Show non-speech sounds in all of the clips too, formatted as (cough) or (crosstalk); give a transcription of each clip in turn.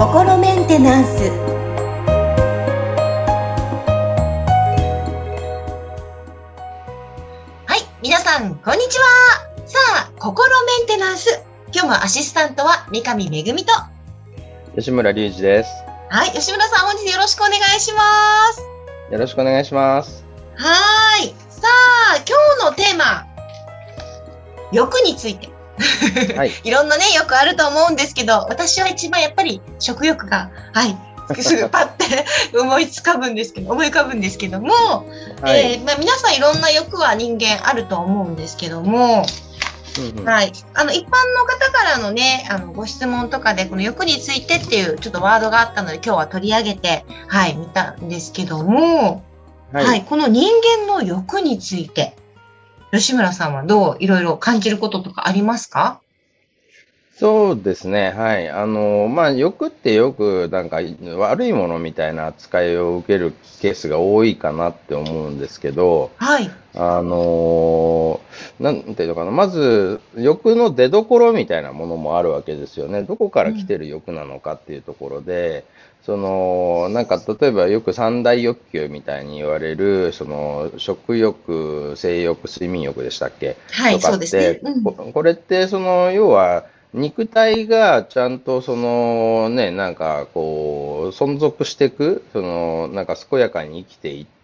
心メンテナンスはい、皆さん、こんにちは。さあ、心メンテナンス。今日もアシスタントは三上めぐみと。吉村隆二です。はい、吉村さん、本日よろしくお願いします。よろしくお願いします。はーい。さあ、今日のテーマ。欲について。はい。(laughs) いろんなね、欲あると思うんですけど、私は一番やっぱり食欲が、はい。すぐパッて (laughs) 思いつかぶんですけど、思い浮かぶんですけども、はい。えーまあ、皆さんいろんな欲は人間あると思うんですけども、うんうんはい。あの、一般の方からのね、あの、ご質問とかで、この欲についてっていうちょっとワードがあったので、今日は取り上げて、はい、見たんですけども、はい、はい。この人間の欲について、吉村さんはどういろいろ感じることとかありますか？そうですね。はい。あの、まあ、欲ってよく、なんか、悪いものみたいな扱いを受けるケースが多いかなって思うんですけど、はい。あのなんていうのかな。まず、欲の出所みたいなものもあるわけですよね。どこから来てる欲なのかっていうところで、その、なんか、例えばよく三大欲求みたいに言われる、その、食欲、性欲、睡眠欲でしたっけ？はい、とかってそうですね。うんここれって、その、要は、肉体がちゃんとそのね、なんかこう、存続していく、その、なんか健やかに生きていって、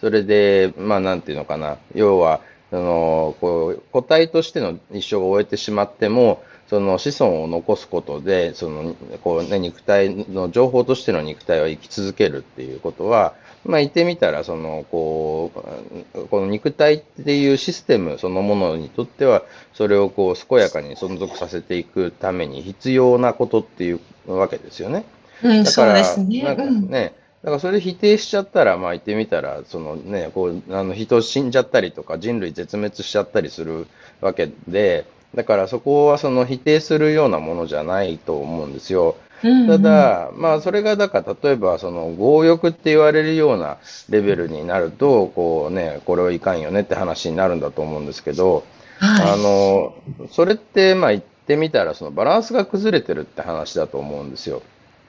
それで、まあなんていうのかな、要は、その、こう、個体としての一生を終えてしまっても、その子孫を残すことで、その、こうね、肉体の情報としての肉体は生き続けるっていうことは、まあ言ってみたら、その、こう、この肉体っていうシステムそのものにとっては、それをこう、健やかに存続させていくために必要なことっていうわけですよね。うん、そうだから、ですね。なんかうんね、だからそれで否定しちゃったら、まあ言ってみたら、そのね、こう、あの人死んじゃったりとか、人類絶滅しちゃったりするわけで、だからそこはその否定するようなものじゃないと思うんですよ。うんただ、まあそれがだから例えばその強欲って言われるようなレベルになると、こうね、これはいかんよねって話になるんだと思うんですけど、あはの、それってまあ言ってみたらそのバランスが崩れてるって話だと思うんですよ。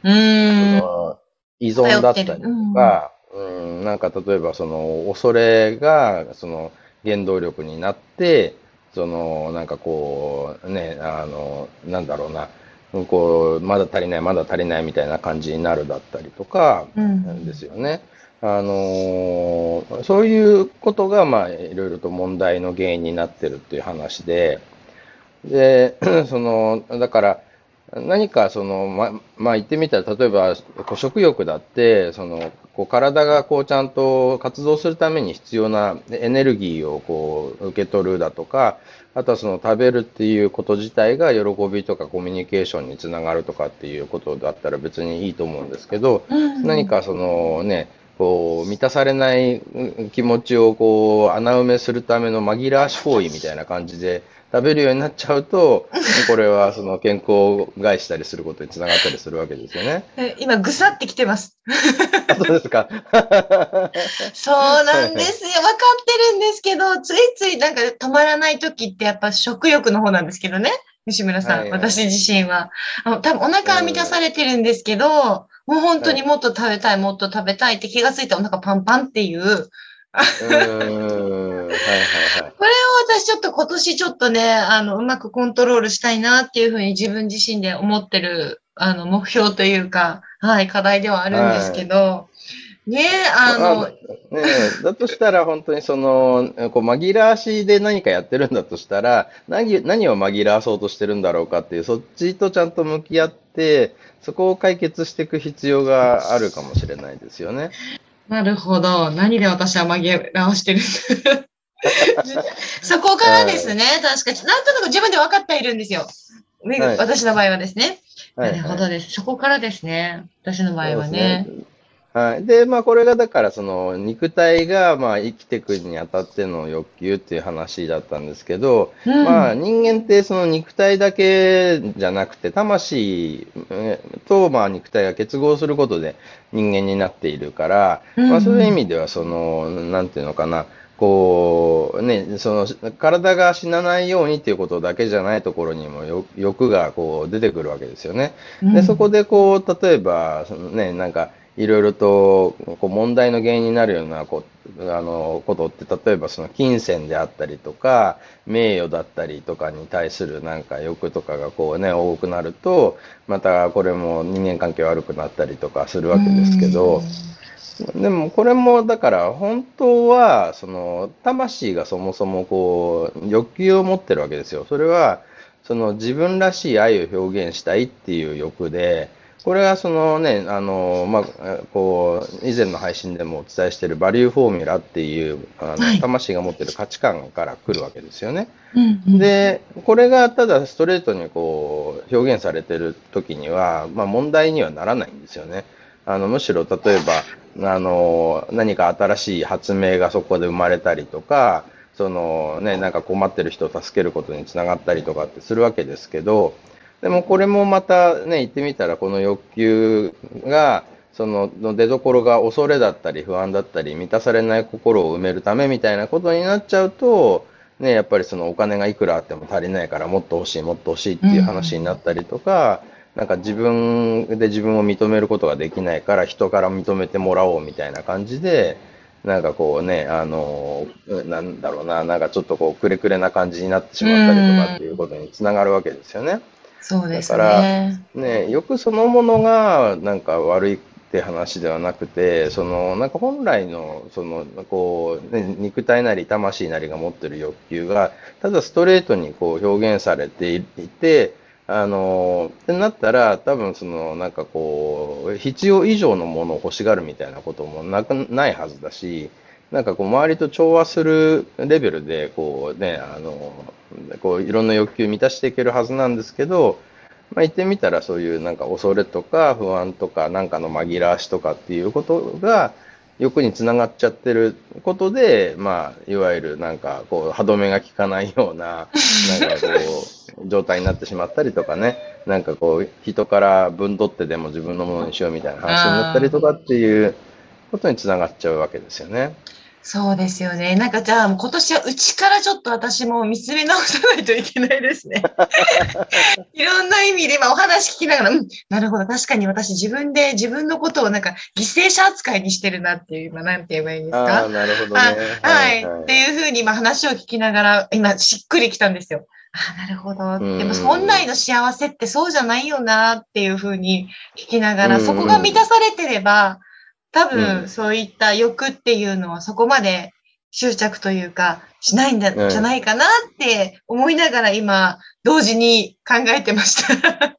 い。うーん。その依存だったりとか、うん、なんか例えばその恐れがその原動力になって、そのなんかこうね、あの、なんだろうな、こう、まだ足りない、まだ足りないみたいな感じになるだったりとか、うん。ですよね。あのーそういうことが、まあ、いろいろと問題の原因になってるっていう話で、で、(clears throat) その、だから、何かその、ま、まあ言ってみたら、例えば、こう食欲だって、その、こう体がこうちゃんと活動するために必要なエネルギーをこう受け取るだとか、あとはその食べるっていうこと自体が喜びとかコミュニケーションにつながるとかっていうことだったら別にいいと思うんですけど、うん。何かそのね、こう満たされないうん気持ちをこう穴埋めするための紛らわし行為みたいな感じで食べるようになっちゃうと、(laughs) これはその健康を害したりすることにつながったりするわけですよね。え今、ぐさってきてます。あそうですか。(laughs) (laughs) そうなんですよ。分かってるんですけど、ついついなんか止まらない時ってやっぱ食欲の方なんですけどね。西村さん、はいはい私自身は。あの多分お腹は満たされてるんですけど、もう本当にもっと食べたい、もっと食べたいって気がついたらお腹パンパンっていう。(laughs) これを私ちょっと今年ちょっとね、あの、うまくコントロールしたいなっていうふうに自分自身で思ってる、あの、目標というか、はい、課題ではあるんですけど、ねあの、ねえだとしたら本当にその、こう紛らわしで何かやってるんだとしたら、何、何を紛らわそうとしてるんだろうかっていう、そっちとちゃんと向き合って、そこを解決していく必要があるかもしれないですよね。なるほど。何で私は紛らわしてる (laughs) そこからですね、確かに、なんとなく自分で分かっているんですよ。はい私の場合はですね。はないるほどです。そこからですね。私の場合はねはい。で、まあ、これがだから、その、肉体が、まあ、生きていくにあたっての欲求っていう話だったんですけど、うんまあ、人間ってその肉体だけじゃなくて、魂えーと、まあ、肉体が結合することで人間になっているから、うんまあ、そういう意味では、その、なんていうのかな、こう、ね、その、体が死なないようにっていうことだけじゃないところにもよ欲がこう出てくるわけですよね。で、そこでこう、例えば、そのね、なんか、いろいろとこう問題の原因になるようなこあのことって、例えばその金銭であったりとか、名誉だったりとかに対するなんか欲とかがこうね、多くなると、またこれも人間関係悪くなったりとかするわけですけど、でもこれもだから本当はその魂がそもそもこう欲求を持ってるわけですよ。それはその自分らしい愛を表現したいっていう欲で、これはそのね、あの、まあ、こう、以前の配信でもお伝えしているバリューフォーミュラっていう、あの、魂が持ってる価値観から来るわけですよね。で、これがただストレートにこう、表現されてる時には、まあ問題にはならないんですよね。あの、むしろ例えば、あの、何か新しい発明がそこで生まれたりとか、そのね、なんか困ってる人を助けることにつながったりとかってするわけですけど、でもこれもまたね、言ってみたらこの欲求が、その出所が恐れだったり不安だったり満たされない心を埋めるためみたいなことになっちゃうと、ね、やっぱりそのお金がいくらあっても足りないからもっと欲しいもっと欲しいっていう話になったりとか、うん、なんか自分で自分を認めることができないから人から認めてもらおうみたいな感じで、なんかこうね、あの、なんだろうな、なんかちょっとこうくれくれな感じになってしまったりとかっていうことにつながるわけですよね。そうですね。だから、ね、欲そのものがなんか悪いって話ではなくて、その、なんか本来の、その、こう、ね、肉体なり魂なりが持ってる欲求が、ただストレートにこう表現されていて、あの、ってなったら、多分その、なんかこう、必要以上のものを欲しがるみたいなこともなく、ないはずだし、なんかこう、周りと調和するレベルで、こうね、あの、こういろんな欲求満たしていけるはずなんですけど、まあ、言ってみたらそういうなんか恐れとか不安とかなんかの紛らわしとかっていうことが欲につながっちゃってることで、まあ、いわゆるなんかこう歯止めが効かないような、なんかこう、(laughs) 状態になってしまったりとかね、なんかこう、人から分取ってでも自分のものにしようみたいな話になったりとかっていうことにつながっちゃうわけですよね。そうですよね。なんかじゃあ、今年はうちからちょっと私も見つめ直さないといけないですね。(laughs) いろんな意味で今お話聞きながら、うん、なるほど、確かに私自分で自分のことをなんか犠牲者扱いにしてるなっていう、今なんて言えばいいんですか？あなるほどね。はい、はい、っていうふうに今話を聞きながら、今しっくりきたんですよ。あなるほど。でも本来の幸せってそうじゃないよなっていうふうに聞きながら、そこが満たされてれば、多分、そういった欲っていうのはそこまで執着というか、しないんだ、じゃないかなって思いながら今、同時に考えてました。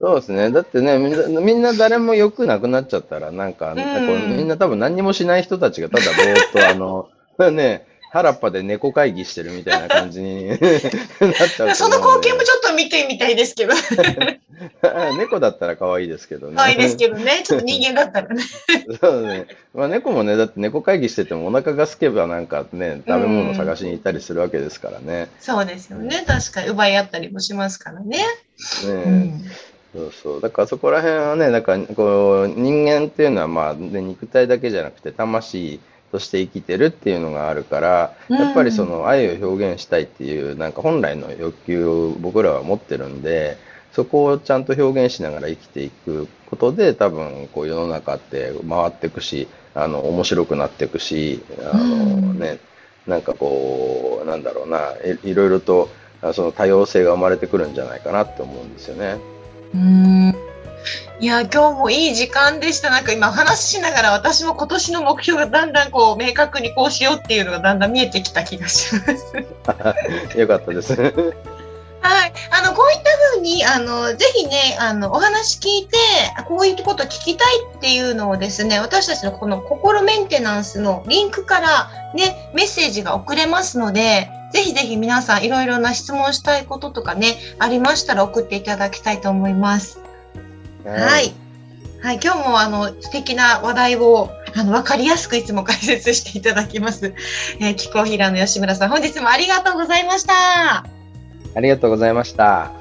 そうですね。だってね、みんな、みんな誰も欲なくなっちゃったら、なんか、うん、みんな多分何にもしない人たちがただぼーっと、あの、(laughs) ね、原っぱで猫会議してるみたいな感じに (laughs) なっちゃう。その光景もちょっと見てみたいですけど。(laughs) 猫だったら可愛いですけどね。可愛いですけどね。ちょっと人間だったらね。(laughs) そうね。まあ猫もね、だって猫会議しててもお腹が空けばなんかね、食べ物を探しに行ったりするわけですからね。そうですよね。確かに奪い合ったりもしますからね。ね、うん、そうそう。だからそこら辺はね、なんかこう、人間っていうのはまあ、ね、肉体だけじゃなくて魂、として生きてるっていうのがあるから、やっぱりその愛を表現したいっていう、なんか本来の欲求を僕らは持ってるんで、そこをちゃんと表現しながら生きていくことで、多分こう世の中って回っていくし、あの、面白くなっていくし、あのね、なんかこう、なんだろうな、いろいろとその多様性が生まれてくるんじゃないかなって思うんですよね。うんいや、今日もいい時間でした。なんか今話しながら私も今年の目標がだんだんこう明確にこうしようっていうのがだんだん見えてきた気がします。(laughs) よかったです。はい。あの、こういったふうに、あの、ぜひね、あの、お話聞いて、こういうこと聞きたいっていうのをですね、私たちのこの心メンテナンスのリンクからね、メッセージが送れますので、ぜひぜひ皆さんいろいろな質問したいこととかね、ありましたら送っていただきたいと思います。はい。はい、今日もあの素敵な話題をあの分かりやすくいつも解説していただきます。えー、気候平の吉村さん、本日もありがとうございました。ありがとうございました。